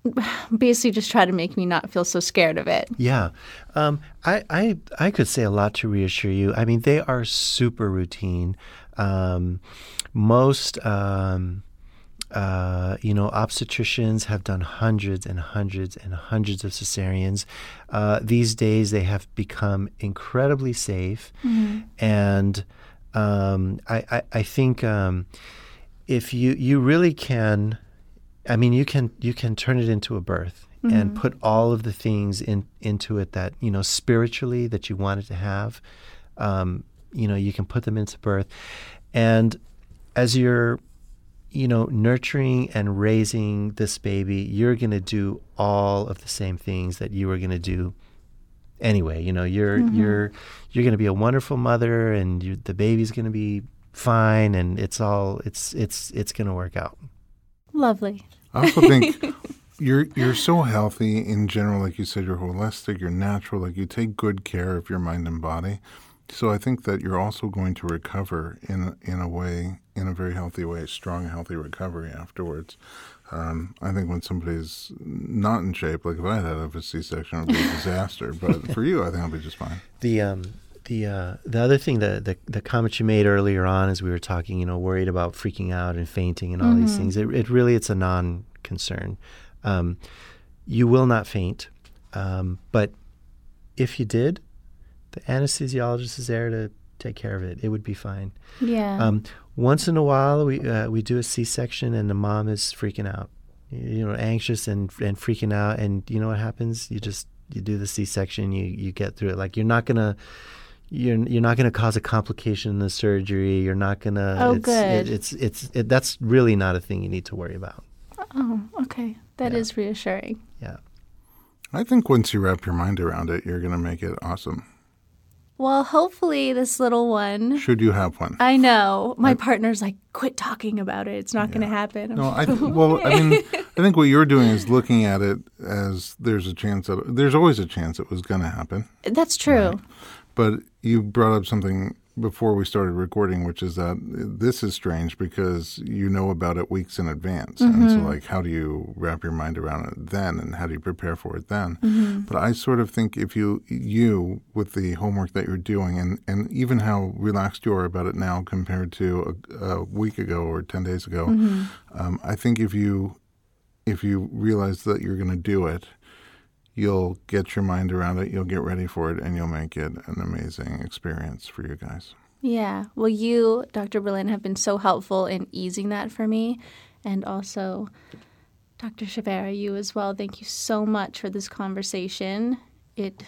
basically just try to make me not feel so scared of it. Yeah, um, I, I I could say a lot to reassure you. I mean, they are super routine. Um, most. Um, uh, you know, obstetricians have done hundreds and hundreds and hundreds of cesareans. Uh, these days, they have become incredibly safe, mm-hmm. and um, I, I, I, think um, if you you really can, I mean, you can you can turn it into a birth mm-hmm. and put all of the things in into it that you know spiritually that you wanted to have. Um, you know, you can put them into birth, and as you're you know, nurturing and raising this baby, you're going to do all of the same things that you were going to do anyway. You know, you're Mm-hmm. you're you're going to be a wonderful mother, and you, the baby's going to be fine, and it's all it's it's it's going to work out. Lovely. I also think you're you're so healthy in general, like you said, you're holistic, you're natural, like you take good care of your mind and body. So I think that you're also going to recover in in a way, in a very healthy way, strong, healthy recovery afterwards. Um, I think when somebody's not in shape, like if I had had a C-section, it would be a disaster. But for you, I think I'll be just fine. The um the uh, the other thing that the the comment you made earlier on as we were talking, you know, worried about freaking out and fainting and all these things. It, it really it's a non-concern. Um, you will not faint, um, but if you did, the anesthesiologist is there to take care of it. It would be fine. Yeah. Um, once in a while, we uh, we do a C-section, and the mom is freaking out, you know, anxious and and freaking out. And you know what happens? You just you do the C-section, you you get through it. Like you're not gonna. You're, you're not going to cause a complication in the surgery. You're not going to. Oh, it's, good. It, it's it's it, that's really not a thing you need to worry about. oh, okay. That is Yeah. reassuring. Yeah. I think once you wrap your mind around it, you're going to make it awesome. Well, hopefully this little one. Should you have one? I know. My partner's like, quit talking about it. It's not going to happen. I'm No, I th- well, I mean, I think what you're doing is looking at it as there's a chance that there's always a chance it was going to happen. That's true. But you brought up something before we started recording, which is that this is strange because you know about it weeks in advance, and so mm-hmm. like, how do you wrap your mind around it then, and how do you prepare for it then? Mm-hmm. But I sort of think if you you with the homework that you're doing, and and even how relaxed you are about it now compared to a, a week ago or ten days ago, mm-hmm. um, I think if you if you realize that you're going to do it, you'll get your mind around it, you'll get ready for it, and you'll make it an amazing experience for you guys. Yeah. Well, you, Dr. Berlin, have been so helpful in easing that for me. And also, Dr. Chavira, you as well. Thank you so much for this conversation. It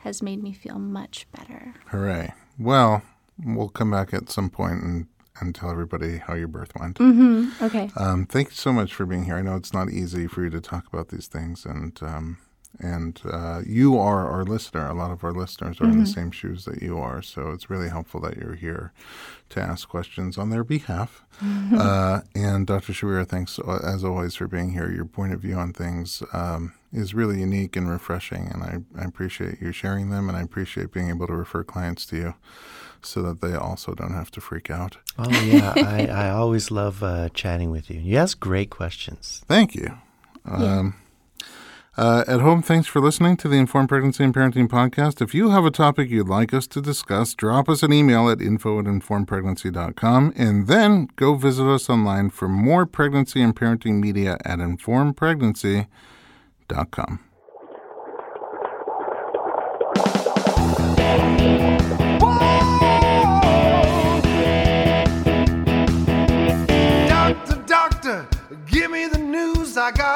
has made me feel much better. Hooray. Well, we'll come back at some point and, and tell everybody how your birth went. Mm-hmm. Okay. Um, thank you so much for being here. I know it's not easy for you to talk about these things, and um, and uh, you are our listener. A lot of our listeners are in the same shoes that you are, so it's really helpful that you're here to ask questions on their behalf. uh, and Dr. Chavira, thanks uh, as always for being here. Your point of view on things um, is really unique and refreshing, and I, I appreciate you sharing them, and I appreciate being able to refer clients to you. So that they also don't have to freak out. Oh yeah, I, I always love uh, chatting with you. You ask great questions. Thank you. Um, uh, at home, thanks for listening to the Informed Pregnancy and Parenting podcast. If you have a topic you'd like us to discuss, drop us an email at info at informedpregnancy.com and then go visit us online for more pregnancy and parenting media at informedpregnancy.com. Whoa! Doctor, doctor, give me the news. I got